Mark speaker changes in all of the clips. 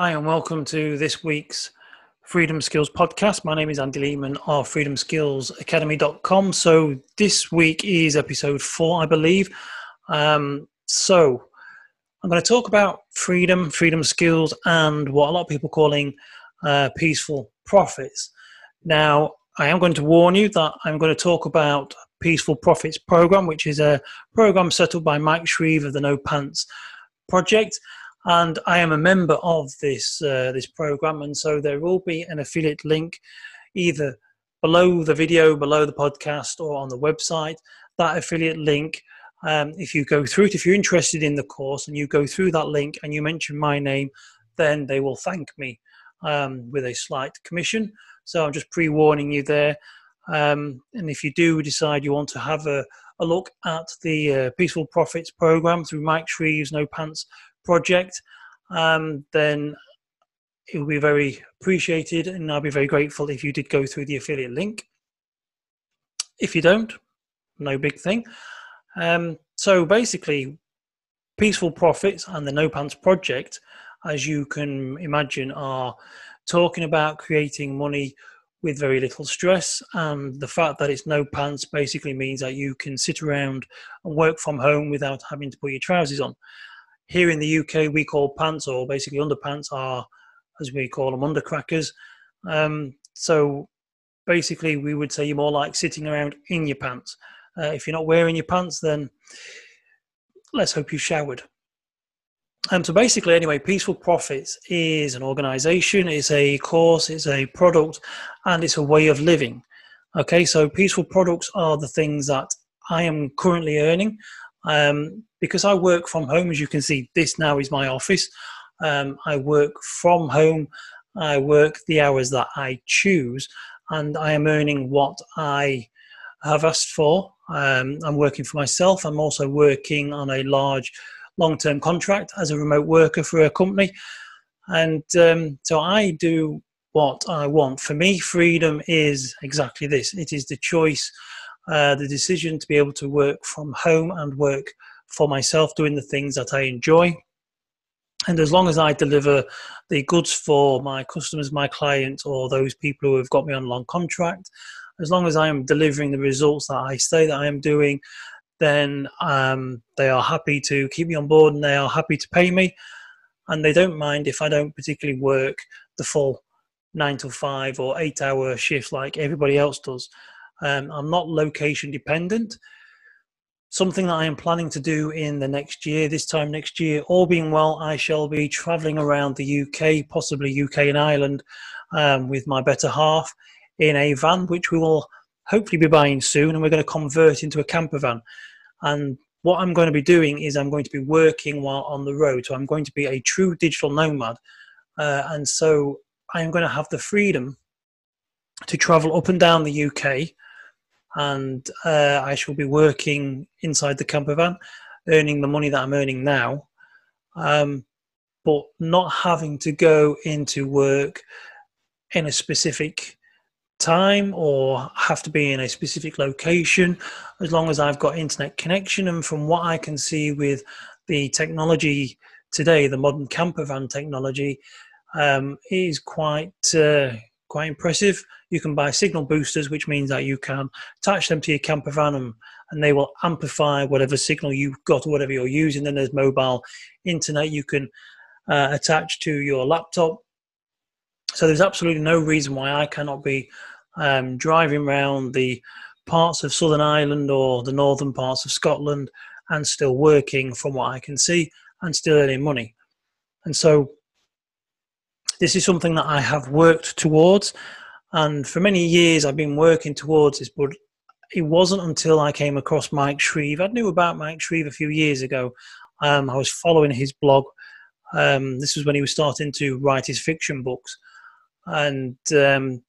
Speaker 1: Hi, and welcome to this week's Freedom Skills podcast. My name is Andi Leeman of freedomskillsacademy.com. So, this week is episode four, I believe. Um, so, I'm going to talk about freedom, freedom skills, and what a lot of people are calling uh, peaceful profits. Now, I am going to warn you that I'm going to talk about Peaceful Profits program, which is a program set up by Mike Shreeve of the No Pants Project and I am a member of this uh, this program, and so there will be an affiliate link either below the video, below the podcast, or on the website. That affiliate link, um, if you go through it, if you're interested in the course, and you go through that link and you mention my name, then they will thank me um, with a slight commission. So I'm just pre-warning you there. Um, and if you do decide you want to have a, a look at the uh, Peaceful Profits program through Mike Shreeve's No Pants project, um, then it will be very appreciated and I'll be very grateful if you did go through the affiliate link. If you don't, no big thing. Um, so basically, Peaceful Profits and the No Pants Project, as you can imagine, are talking about creating money with very little stress. And the fact that it's no pants basically means that you can sit around and work from home without having to put your trousers on. Here in the UK, we call pants or basically underpants are, as we call them, undercrackers. Um, so basically, we would say you're more like sitting around in your pants. Uh, if you're not wearing your pants, then let's hope you showered. Um, so basically, anyway, Peaceful Profits is an organization, it's a course, it's a product, and it's a way of living. Okay, so peaceful products are the things that I am currently earning. Um, because I work from home, as you can see, this now is my office. Um, I work from home. I work the hours that I choose, and I am earning what I have asked for. Um, I'm working for myself. I'm also working on a large long term contract as a remote worker for a company. And um, so I do what I want. For me, freedom is exactly this it is the choice uh, the decision to be able to work from home and work for myself, doing the things that I enjoy. And as long as I deliver the goods for my customers, my clients, or those people who have got me on long contract, as long as I am delivering the results that I say that I am doing, then um, they are happy to keep me on board and they are happy to pay me. And they don't mind if I don't particularly work the full nine to five or eight hour shift like everybody else does. Um, I'm not location dependent. Something that I am planning to do in the next year, this time next year, all being well, I shall be traveling around the UK, possibly UK and Ireland, um, with my better half in a van, which we will hopefully be buying soon, and we're going to convert into a camper van. And what I'm going to be doing is I'm going to be working while on the road. So I'm going to be a true digital nomad. Uh, and so I am going to have the freedom to travel up and down the UK and uh, I shall be working inside the camper van, earning the money that I'm earning now, um, but not having to go into work in a specific time or have to be in a specific location as long as I've got internet connection. And from what I can see with the technology today, the modern camper van technology, um, is quite uh, quite impressive. You can buy signal boosters, which means that you can attach them to your camper van and, and they will amplify whatever signal you've got or whatever you're using. Then there's mobile internet you can uh, attach to your laptop. So there's absolutely no reason why I cannot be um, driving around the parts of Southern Ireland or the northern parts of Scotland and still working from what I can see and still earning money. And so this is something that I have worked towards, and for many years I've been working towards this. But it wasn't until I came across Mike Shreeve. I knew about Mike Shreeve a few years ago. Um, I was following his blog. Um, this was when he was starting to write his fiction books, and um,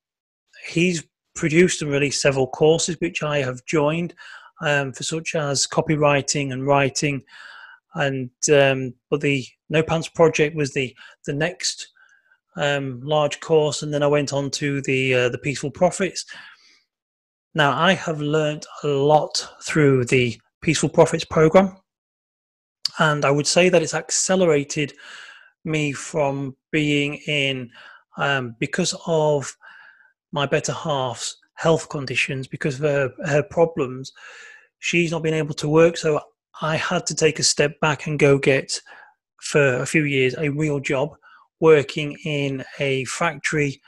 Speaker 1: he's produced and released several courses which I have joined um, for such as copywriting and writing. And um, but the No Pants project was the the next um, large course, and then I went on to the uh, the Peaceful Profits. Now I have learned a lot through the Peaceful Profits program, and I would say that it's accelerated me from being in um, because of my better half's health conditions, because of her, her problems. She's not been able to work, so I had to take a step back and go get for a few years a real job working in a factory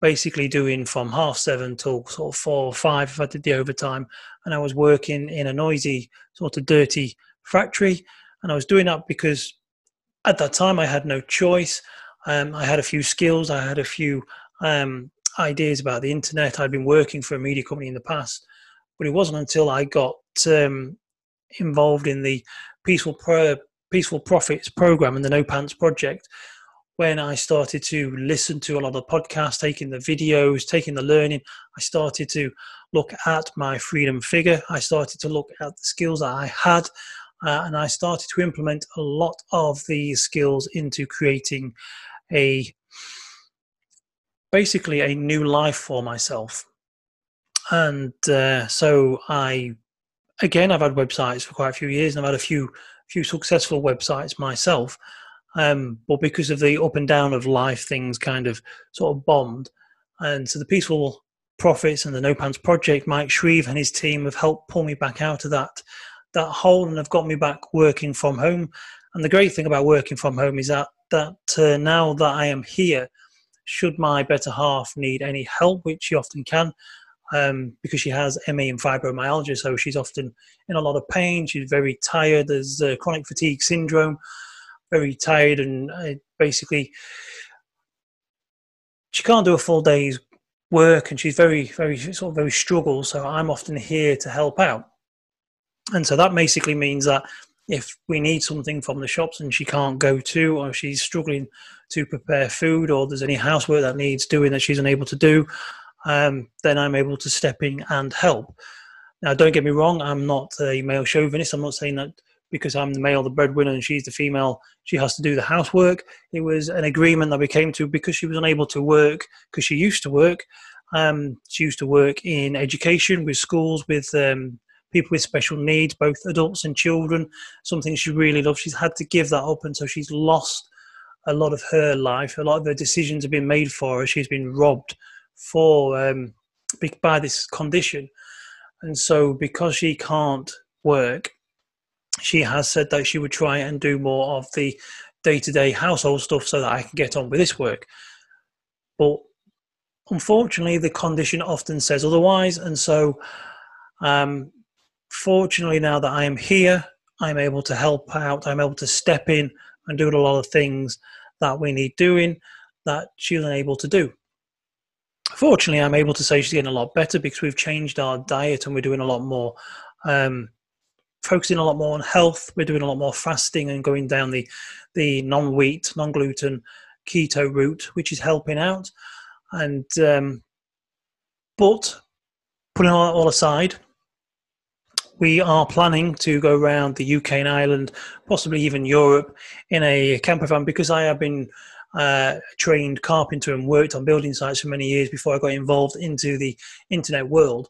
Speaker 1: basically doing from half seven till sort of four or five if I did the overtime. And I was working in a noisy, sort of dirty factory. And I was doing that because at that time I had no choice. Um, I had a few skills, I had a few um, ideas about the internet. I'd been working for a media company in the past, but it wasn't until I got um, involved in the Peaceful, Pro- Peaceful Profits program and the No Pants project when I started to listen to a lot of podcasts, taking the videos, taking the learning, I started to look at my freedom figure. I started to look at the skills that I had, uh, and I started to implement a lot of these skills into creating a basically a new life for myself. And uh, so I, again, I've had websites for quite a few years, and I've had a few few successful websites myself. Um, but because of the up and down of life, things kind of sort of bombed. And so the Peaceful Profits and the No Pants Project, Mike Shreeve and his team have helped pull me back out of that that hole and have got me back working from home. And the great thing about working from home is that that uh, now that I am here, should my better half need any help, which she often can, um, because she has ME and fibromyalgia, so she's often in a lot of pain. She's very tired. There's uh, chronic fatigue syndrome very tired and uh, basically she can't do a full day's work and she's very very sort of very struggle so i'm often here to help out. And so that basically means that if we need something from the shops and she can't go to or she's struggling to prepare food or there's any housework that needs doing that she's unable to do um, then i'm able to step in and help. Now don't get me wrong i'm not a male chauvinist. I'm not saying that because I'm the male, the breadwinner, and she's the female, she has to do the housework. It was an agreement that we came to because she was unable to work because she used to work. Um, she used to work in education with schools with um, people with special needs, both adults and children. Something she really loved. She's had to give that up, and so she's lost a lot of her life. A lot of her decisions have been made for her. She's been robbed for um, by this condition, and so because she can't work she has said that she would try and do more of the day to day household stuff so that I can get on with this work. But unfortunately, the condition often says otherwise. And so, um, fortunately, now that I am here, I'm able to help out, I'm able to step in and do a lot of things that we need doing that she's unable to do. Fortunately, I'm able to say she's getting a lot better because we've changed our diet and we're doing a lot more um, focusing a lot more on health. We're doing a lot more fasting and going down the the non-wheat, non-gluten keto route, which is helping out. And um, but putting all, all aside, we are planning to go around the UK and Ireland, possibly even Europe, in a camper van because I have been uh, trained carpenter and worked on building sites for many years before I got involved into the internet world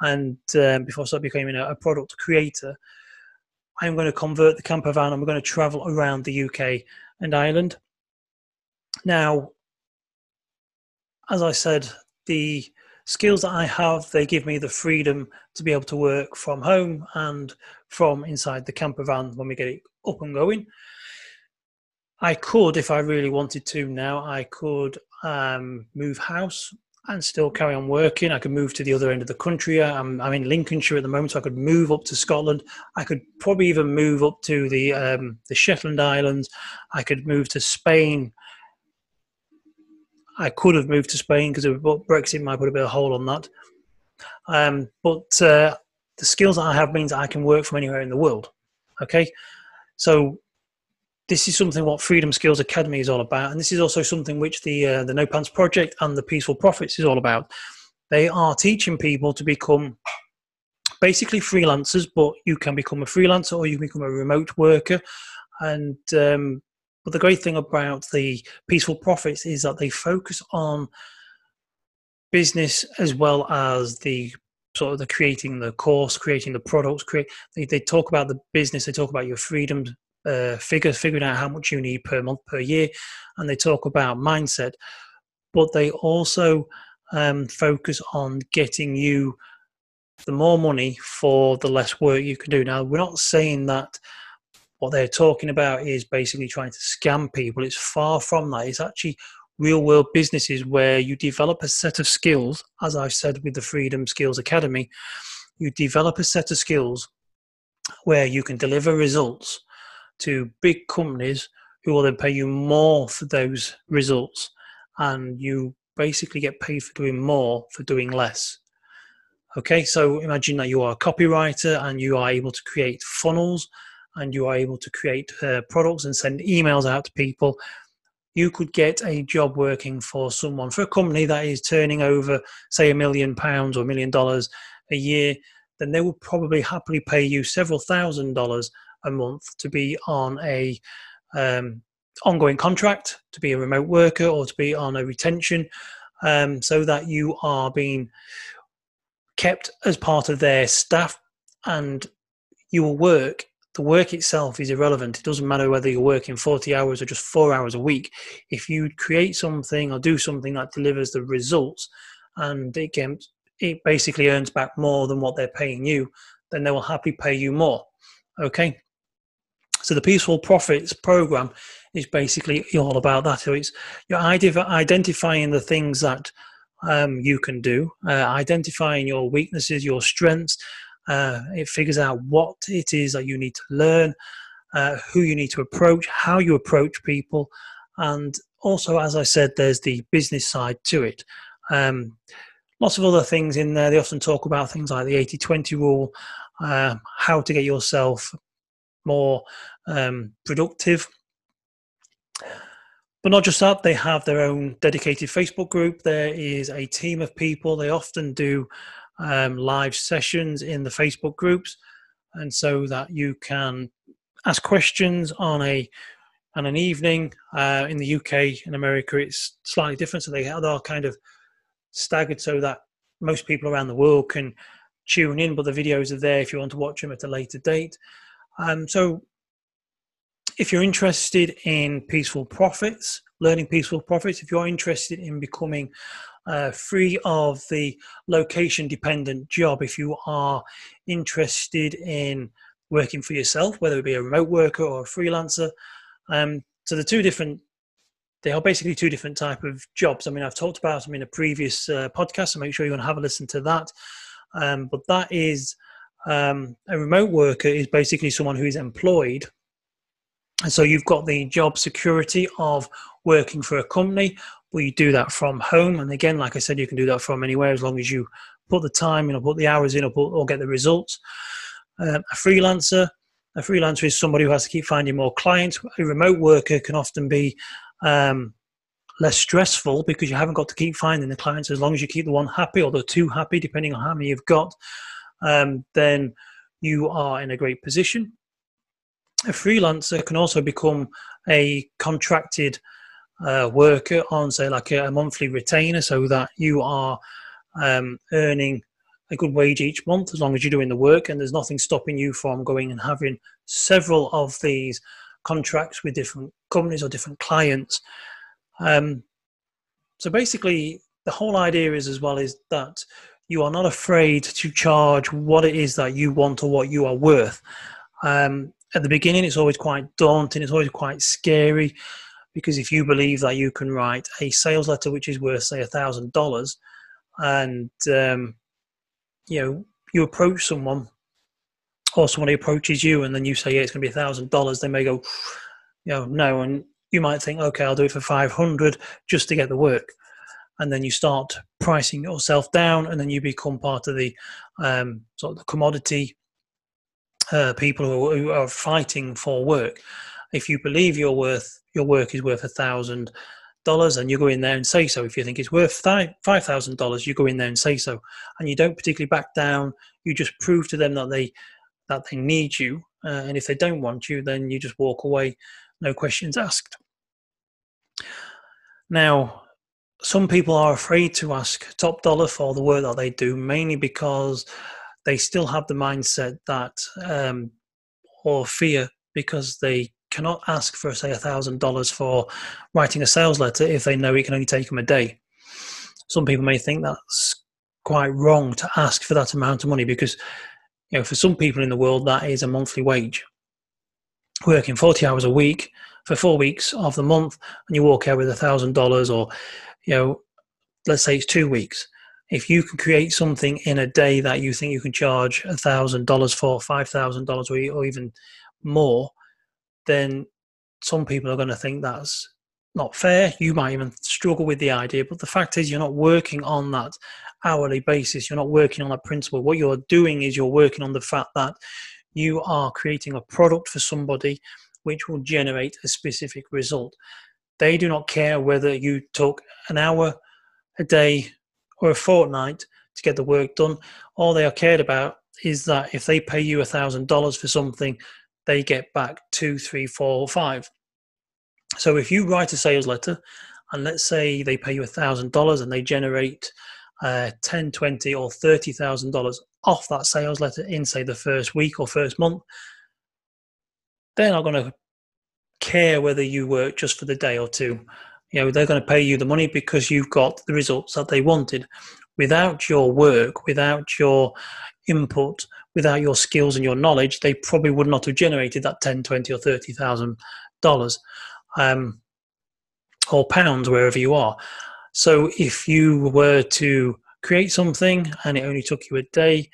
Speaker 1: and um, before I started becoming a, a, product creator, I'm going to convert the camper van and we're going to travel around the UK and Ireland. Now, as I said, the skills that I have, they give me the freedom to be able to work from home and from inside the camper van when we get it up and going. I could, if I really wanted to now, I could um, move house and still carry on working. I could move to the other end of the country. I'm, I'm in Lincolnshire at the moment, so I could move up to Scotland. I could probably even move up to the um, the Shetland Islands. I could move to Spain. I could have moved to Spain because Brexit might put a bit of a hole on that. Um, but uh, the skills that I have means I can work from anywhere in the world. Okay, so this is something what Freedom Skills Academy is all about, and this is also something which the uh, the No Pants Project and the Peaceful Profits is all about. They are teaching people to become basically freelancers, but you can become a freelancer or you can become a remote worker. And um, but the great thing about the Peaceful Profits is that they focus on business as well as the sort of the creating the course, creating the products. Create they, they talk about the business, they talk about your freedoms uh, figures, figuring out how much you need per month, per year, and they talk about mindset. But they also um, focus on getting you the more money for the less work you can do. Now, we're not saying that what they're talking about is basically trying to scam people. It's far from that. It's actually real world businesses where you develop a set of skills, as I've said with the Freedom Skills Academy, you develop a set of skills where you can deliver results to big companies who will then pay you more for those results. And you basically get paid for doing more for doing less. Okay, so imagine that you are a copywriter and you are able to create funnels and you are able to create uh, products and send emails out to people. You could get a job working for someone, for a company that is turning over, say, a million pounds or a million dollars a year, then they would probably happily pay you several thousand dollars a month to be on a um, ongoing contract, to be a remote worker, or to be on a retention, um, so that you are being kept as part of their staff and you will work the work itself is irrelevant. It doesn't matter whether you're working 40 hours or just four hours a week. If you create something or do something that delivers the results and it, can, it basically earns back more than what they're paying you, then they will happily pay you more. Okay? So the Peaceful Profits program is basically all about that. So it's you're identifying the things that um, you can do, uh, identifying your weaknesses, your strengths. Uh, it figures out what it is that you need to learn, uh, who you need to approach, how you approach people, and also, as I said, there's the business side to it. Um, lots of other things in there. They often talk about things like the 80 20 rule, uh, how to get yourself more um, productive but not just that, they have their own dedicated Facebook group. There is a team of people. They often do um, live sessions in the Facebook groups, and so that you can ask questions on a on an evening. Uh, in the UK, in America, it's slightly different. So they are kind of staggered so that most people around the world can tune in, but the videos are there if you want to watch them at a later date. Um, so if you're interested in peaceful profits, learning peaceful profits, if you're interested in becoming uh, free of the location dependent job, if you are interested in working for yourself, whether it be a remote worker or a freelancer, um, so the two different they are basically two different type of jobs. I mean, I've talked about them in a previous uh, podcast, so make sure you want to have a listen to that. Um, but that is um, a remote worker is basically someone who is employed and so you've got the job security of working for a company, but you do that from home. And again, like I said, you can do that from anywhere as long as you put the time in or put the hours in or, put, or get the results. Um, a freelancer, a freelancer is somebody who has to keep finding more clients. A remote worker can often be um, less stressful because you haven't got to keep finding the clients. As long as you keep the one happy or the two happy, depending on how many you've got, um, then you are in a great position a freelancer can also become a contracted uh, worker on, say, like a, monthly retainer, so that you are um, earning a good wage each month as long as you're doing the work, and there's nothing stopping you from going and having several of these contracts with different companies or different clients. Um, so basically, the whole idea is as well is that you are not afraid to charge what it is that you want or what you are worth. Um, at the beginning, it's always quite daunting. It's always quite scary because if you believe that you can write a sales letter which is worth, say, a thousand dollars, and um, you know you approach someone or somebody approaches you, and then you say, "Yeah, it's going to be a thousand dollars," they may go, "You know, no," and you might think, "Okay, I'll do it for five hundred just to get the work." And then you start pricing yourself down, and then you become part of the um, sort of the commodity uh, people who, who, are fighting for work. If you believe your worth, your work is worth a thousand dollars, and you go in there and say so. If you think it's worth five thousand dollars, you go in there and say so, and you don't particularly back down. You just prove to them that they that they need you, uh, and if they don't want you, then you just walk away, no questions asked. Now, some people are afraid to ask top dollar for the work that they do, mainly because they still have the mindset that um, or fear because they cannot ask for say a thousand dollars for writing a sales letter if they know it can only take them a day. Some people may think that's quite wrong to ask for that amount of money because you know for some people in the world that is a monthly wage. Working forty hours a week for four weeks of the month and you walk out with a thousand dollars or you know let's say it's two weeks. If you can create something in a day that you think you can charge a thousand dollars for five thousand dollars or even more then some people are going to think that's not fair. You might even struggle with the idea but the fact is you're not working on that hourly basis. You're not working on that principle. What you're doing is you're working on the fact that you are creating a product for somebody which will generate a specific result. They do not care whether you took an hour, a day, or a fortnight to get the work done. All they are cared about is that if they pay you a thousand dollars for something, they get back two, three, four, or five. So if you write a sales letter, and let's say they pay you a thousand dollars and they generate uh, 10, 20, or thirty thousand dollars off that sales letter in say the first week or first month, they're not going to care whether you work just for the day or two. You know, they're going to pay you the money because you've got the results that they wanted. Without your work, without your input, without your skills and your knowledge, they probably would not have generated that ten, twenty, or thirty thousand um, dollars, or pounds wherever you are. So, if you were to create something and it only took you a day,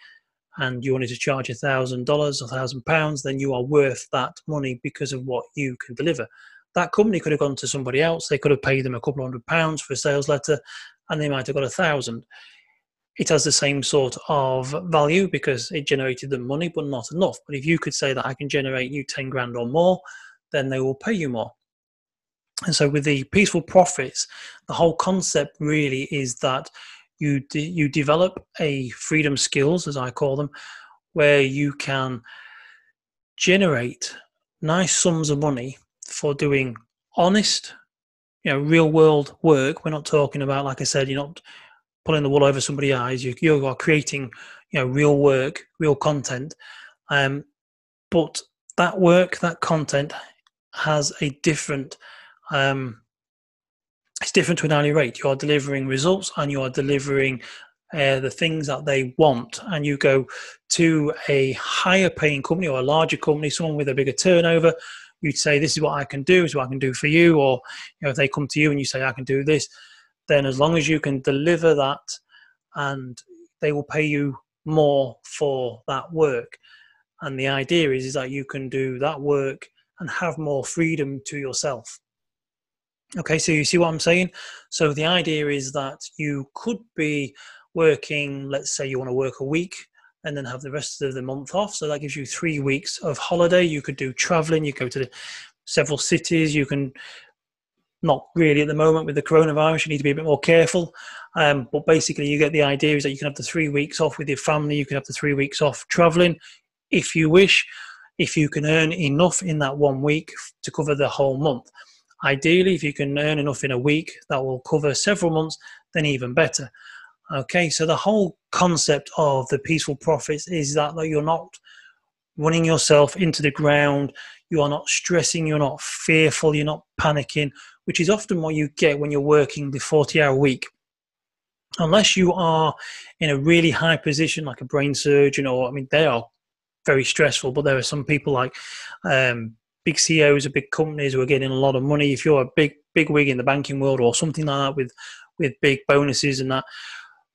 Speaker 1: and you wanted to charge a thousand dollars, a thousand pounds, then you are worth that money because of what you can deliver. That company could have gone to somebody else. They could have paid them a couple hundred pounds for a sales letter, and they might have got a thousand. It has the same sort of value because it generated them money, but not enough. But if you could say that I can generate you 10 grand or more, then they will pay you more. And so, with the peaceful profits, the whole concept really is that you de- you develop a freedom skills as I call them, where you can generate nice sums of money for doing honest, you know, real world work. We're not talking about, like I said, you're not pulling the wool over somebody's eyes. You, you are creating, you know, real work, real content. Um, but that work, that content, has a different um, it's different to an hourly rate. You are delivering results and you are delivering uh, the things that they want. And you go to a higher paying company or a larger company, someone with a bigger turnover. You'd say, "This is what I can do. This is what I can do for you." Or you know, if they come to you and you say, "I can do this," then as long as you can deliver that, and they will pay you more for that work. And the idea is, is that you can do that work and have more freedom to yourself. Okay, so you see what I'm saying? So the idea is that you could be working, let's say you want to work a week and then have the rest of the month off. So that gives you three weeks of holiday. You could do traveling, you go to several cities, you can not really at the moment with the coronavirus, you need to be a bit more careful. Um, but basically, you get the idea is that you can have the three weeks off with your family, you can have the three weeks off traveling if you wish, if you can earn enough in that one week to cover the whole month. Ideally, if you can earn enough in a week that will cover several months, then even better. Okay, so the whole concept of the peaceful profits is that, that you're not running yourself into the ground, you are not stressing, you're not fearful, you're not panicking, which is often what you get when you're working the 40 hour week. Unless you are in a really high position, like a brain surgeon, or I mean, they are very stressful, but there are some people like um, big CEOs of big companies who are getting a lot of money. If you're a big big wig in the banking world or something like that with with big bonuses and that.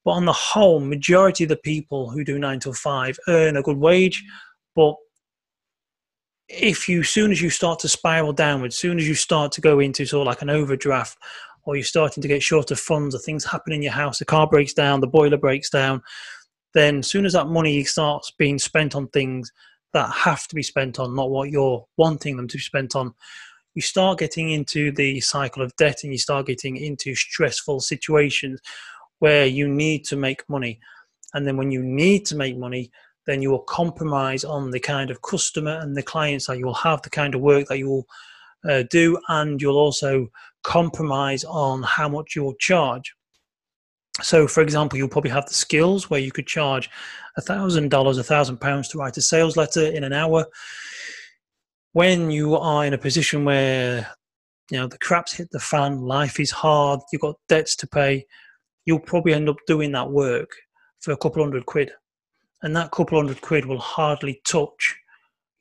Speaker 1: But on the whole, majority of the people who do nine to five earn a good wage. But if you soon as you start to spiral downwards, soon as you start to go into sort of like an overdraft, or you're starting to get short of funds, or things happen in your house, the car breaks down, the boiler breaks down, then soon as that money starts being spent on things that have to be spent on, not what you're wanting them to be spent on, you start getting into the cycle of debt and you start getting into stressful situations where you need to make money. And then when you need to make money, then you will compromise on the kind of customer and the clients that you will have, the kind of work that you will uh, do, and you'll also compromise on how much you will charge. So, for example, you'll probably have the skills where you could charge a thousand dollars, a thousand pounds to write a sales letter in an hour. when you are in a position where you know the crap's hit the fan, life is hard, you've got debts to pay, you'll probably end up doing that work for a couple hundred quid. And that couple hundred quid will hardly touch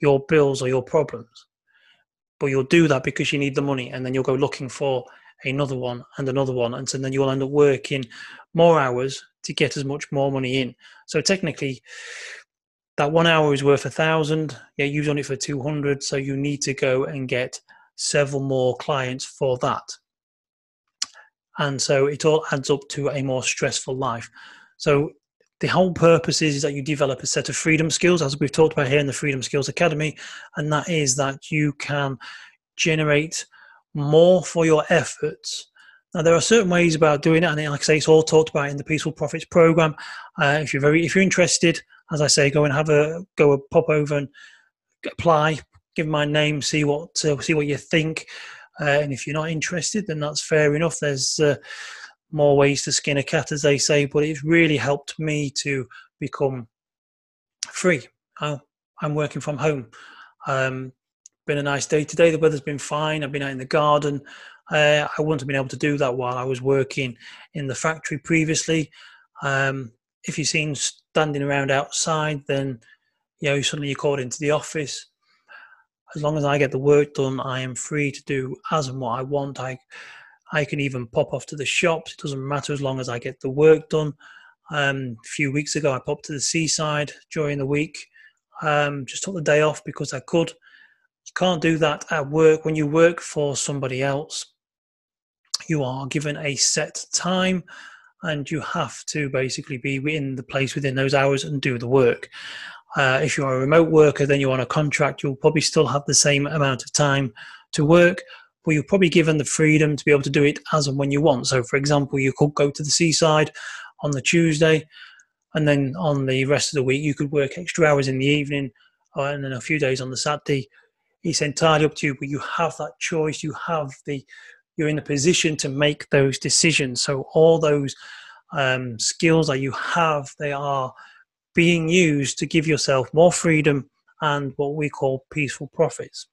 Speaker 1: your bills or your problems. But you'll do that because you need the money, and then you'll go looking for another one and another one, and so then you'll end up working more hours to get as much more money in. So technically, that one hour is worth a thousand. Yeah, you've done it for two hundred, so you need to go and get several more clients for that. And so it all adds up to a more stressful life. So the whole purpose is, is that you develop a set of freedom skills, as we've talked about here in the Freedom Skills Academy, and that is that you can generate more for your efforts. Now there are certain ways about doing it, and like I say, it's all talked about in the Peaceful Profits program. Uh, if you're very, if you're interested, as I say, go and have a go a pop over and apply, give my name, see what uh, see what you think, uh, and if you're not interested, then that's fair enough. There's uh, more ways to skin a cat, as they say, but it's really helped me to become free. I, I'm working from home. Um, been a nice day today. The weather's been fine. I've been out in the garden. Uh, I wouldn't have been able to do that while I was working in the factory previously. Um, if you're seen standing around outside, then you know suddenly you're called into the office. As long as I get the work done, I am free to do as and what I want. I I can even pop off to the shops. It doesn't matter as long as I get the work done. Um, a few weeks ago, I popped to the seaside during the week. Um, just took the day off because I could. You can't do that at work. When you work for somebody else, you are given a set time and you have to basically be in the place within those hours and do the work. Uh, if you're a remote worker, then you're on a contract, you'll probably still have the same amount of time to work, but you're probably given the freedom to be able to do it as and when you want. So, for example, you could go to the seaside on the Tuesday, and then on the rest of the week, you could work extra hours in the evening, uh, and then a few days on the Saturday. It's entirely up to you, but you have that choice. You have the, you're in a position to make those decisions. So all those um, skills that you have, they are being used to give yourself more freedom and what we call peaceful profits.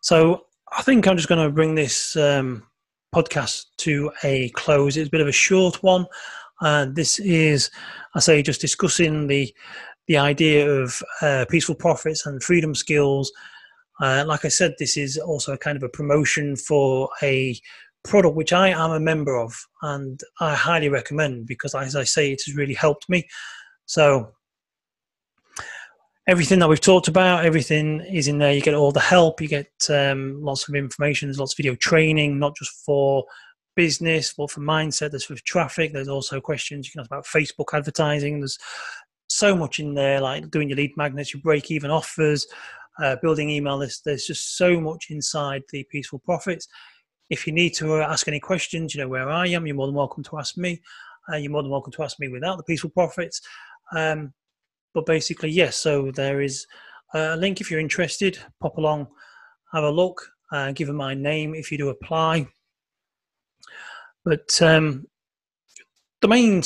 Speaker 1: So I think I'm just going to bring this um, podcast to a close. It's a bit of a short one. Uh, this is, I say, just discussing the the idea of uh, peaceful profits and freedom skills. Uh, like I said, this is also a kind of a promotion for a product which I am a member of, and I highly recommend because, as I say, it has really helped me. So everything that we've talked about, everything is in there. You get all the help, you get um, lots of information, there's lots of video training, not just for business, but for mindset, there's for traffic, there's also questions you can ask about Facebook advertising. There's so much in there, like doing your lead magnets, your break even offers, uh, building email lists. There's just so much inside the Peaceful Profits. If you need to ask any questions, you know where I am, you're more than welcome to ask me. Uh, you're more than welcome to ask me without the Peaceful Profits. Um, but basically, yes. So there is a link if you're interested. Pop along, have a look, uh, give them my name if you do apply. But um, the main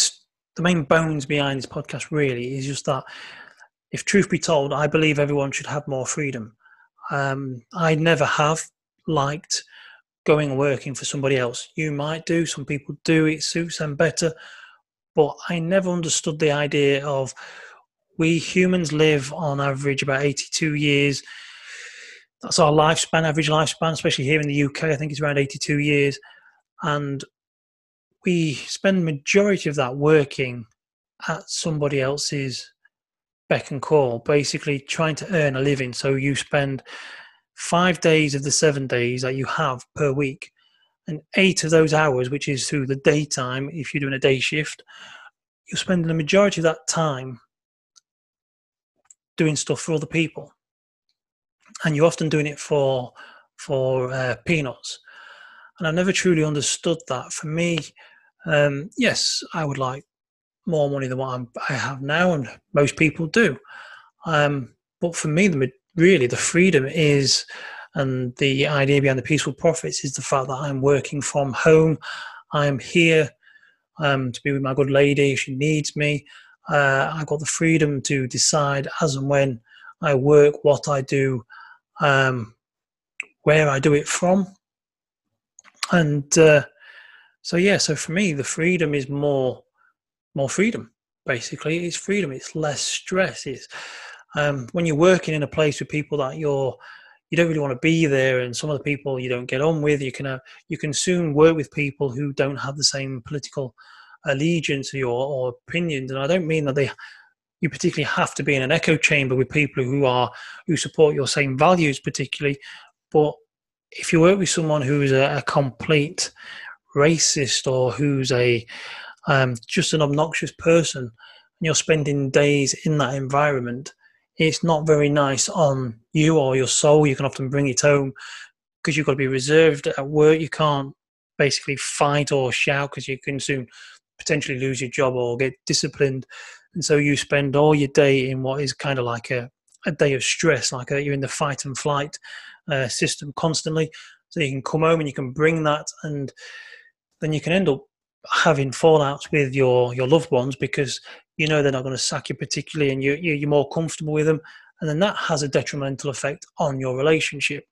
Speaker 1: the main bones behind this podcast really is just that, if truth be told, I believe everyone should have more freedom. Um, I never have liked going and working for somebody else. You might do, some people do, it suits them better. But I never understood the idea of we humans live on average about 82 years. That's our lifespan, average lifespan, especially here in the UK. I think it's around 82 years. And we spend majority of that working at somebody else's beck and call, basically trying to earn a living. So you spend five days of the seven days that you have per week, and eight of those hours, which is through the daytime, if you're doing a day shift, you're spending the majority of that time doing stuff for other people, and you're often doing it for for uh, peanuts. And I've never truly understood that. For me, um, yes, I would like more money than what I'm, i have now, and most people do. Um, but for me, the really the freedom is, and the idea behind the peaceful profits is the fact that I'm working from home. I'm here um, to be with my good lady if she needs me uh, I've got the freedom to decide as and when I work, what I do, um, where I do it from, and uh, so yeah. So for me, the freedom is more more freedom. Basically, it's freedom. It's less stress. It's um, when you're working in a place with people that you're you don't really want to be there, and some of the people you don't get on with. You can uh, you can soon work with people who don't have the same political allegiance or, or opinions. And I don't mean that they you particularly have to be in an echo chamber with people who are who support your same values particularly but if you work with someone who's a, a complete racist or who's a um, just an obnoxious person and you're spending days in that environment it's not very nice on you or your soul you can often bring it home because you've got to be reserved at work you can't basically fight or shout because you can soon potentially lose your job or get disciplined. And so you spend all your day in what is kind of like a, a day of stress, like a, you're in the fight and flight uh, system constantly. So you can come home and you can bring that, and then you can end up having fallouts with your your loved ones because you know they're not going to sack you particularly, and you you're more comfortable with them, and then that has a detrimental effect on your relationship.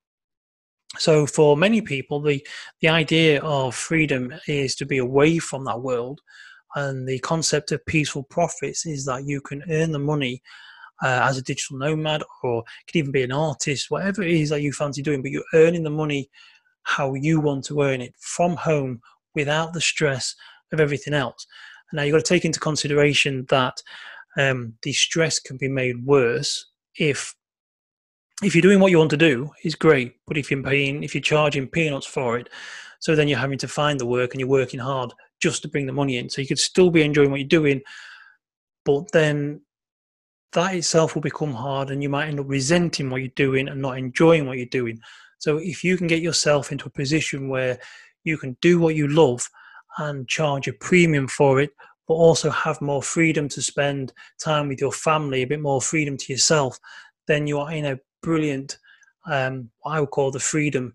Speaker 1: So for many people, the the idea of freedom is to be away from that world, and the concept of peaceful profits is that you can earn the money uh, as a digital nomad, or could even be an artist, whatever it is that you fancy doing, but you're earning the money how you want to earn it from home without the stress of everything else. Now you've got to take into consideration that um, the stress can be made worse if if you're doing what you want to do, is great. But if you're paying, if you're charging peanuts for it, so then you're having to find the work and you're working hard just to bring the money in. So you could still be enjoying what you're doing, but then that itself will become hard and you might end up resenting what you're doing and not enjoying what you're doing. So if you can get yourself into a position where you can do what you love and charge a premium for it, but also have more freedom to spend time with your family, a bit more freedom to yourself, then you are in a brilliant, um, what I would call the freedom,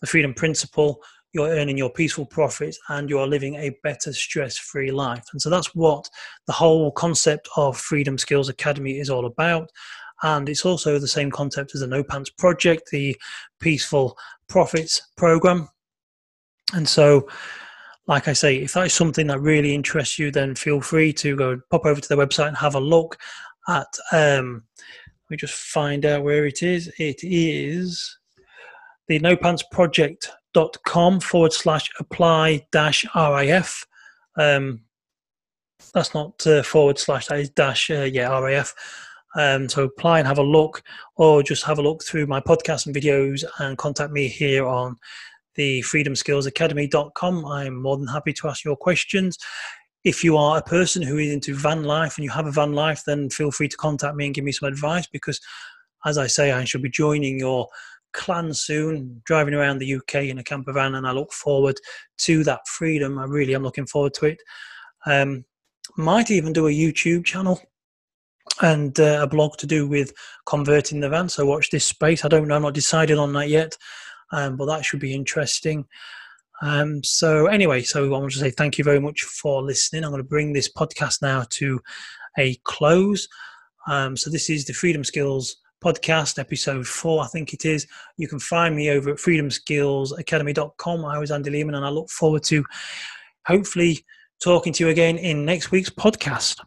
Speaker 1: the freedom principle. You're earning your peaceful profits and you are living a better stress free life. And so that's what the whole concept of Freedom Skills Academy is all about. And it's also the same concept as the No Pants Project, the Peaceful Profits Program. And so, like I say, if that is something that really interests you, then feel free to go pop over to the website and have a look at um, let me just find out where it is. It is the nopantsproject.com forward slash apply dash RIF. Um, that's not uh, forward slash, that is dash, uh, yeah, RIF. Um, so apply and have a look, or just have a look through my podcast and videos and contact me here on the freedomskillsacademy.com. I'm more than happy to ask your questions if you are a person who is into van life and you have a van life, then feel free to contact me and give me some advice because, as I say, I shall be joining your clan soon, driving around the UK in a camper van, and I look forward to that freedom. I really am looking forward to it. Um, might even do a YouTube channel and uh, a blog to do with converting the van. So watch this space. I don't know. I'm not decided on that yet, um, but that should be interesting. Um, so anyway, so I want to say thank you very much for listening. I'm going to bring this podcast now to a close. Um, so this is the Freedom Skills podcast, episode four, I think it is. You can find me over at freedomskillsacademy.com. I was Andi Leeman, and I look forward to hopefully talking to you again in next week's podcast.